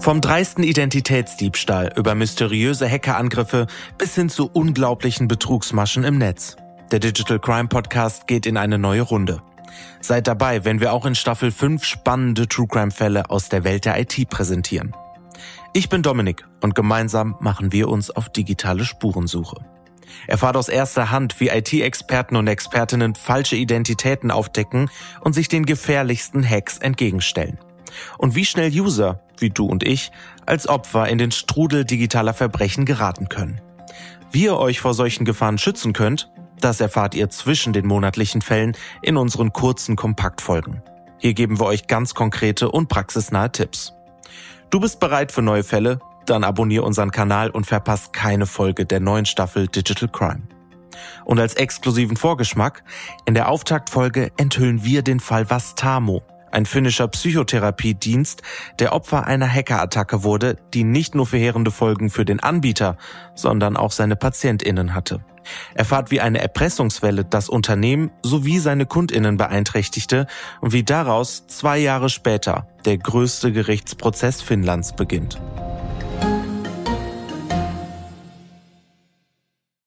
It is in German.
Vom dreisten Identitätsdiebstahl über mysteriöse Hackerangriffe bis hin zu unglaublichen Betrugsmaschen im Netz. Der Digital Crime Podcast geht in eine neue Runde. Seid dabei, wenn wir auch in Staffel 5 spannende True Crime Fälle aus der Welt der IT präsentieren. Ich bin Dominik und gemeinsam machen wir uns auf digitale Spurensuche. Erfahrt aus erster Hand, wie IT-Experten und Expertinnen falsche Identitäten aufdecken und sich den gefährlichsten Hacks entgegenstellen. Und wie schnell User, wie du und ich, als Opfer in den Strudel digitaler Verbrechen geraten können. Wie ihr euch vor solchen Gefahren schützen könnt, das erfahrt ihr zwischen den monatlichen Fällen in unseren kurzen Kompaktfolgen. Hier geben wir euch ganz konkrete und praxisnahe Tipps. Du bist bereit für neue Fälle? Dann abonniere unseren Kanal und verpasst keine Folge der neuen Staffel Digital Crime. Und als exklusiven Vorgeschmack, in der Auftaktfolge enthüllen wir den Fall Vastamo, ein finnischer Psychotherapiedienst, der Opfer einer Hackerattacke wurde, die nicht nur verheerende Folgen für den Anbieter, sondern auch seine PatientInnen hatte. Erfahrt, wie eine Erpressungswelle das Unternehmen sowie seine KundInnen beeinträchtigte und wie daraus zwei Jahre später der größte Gerichtsprozess Finnlands beginnt.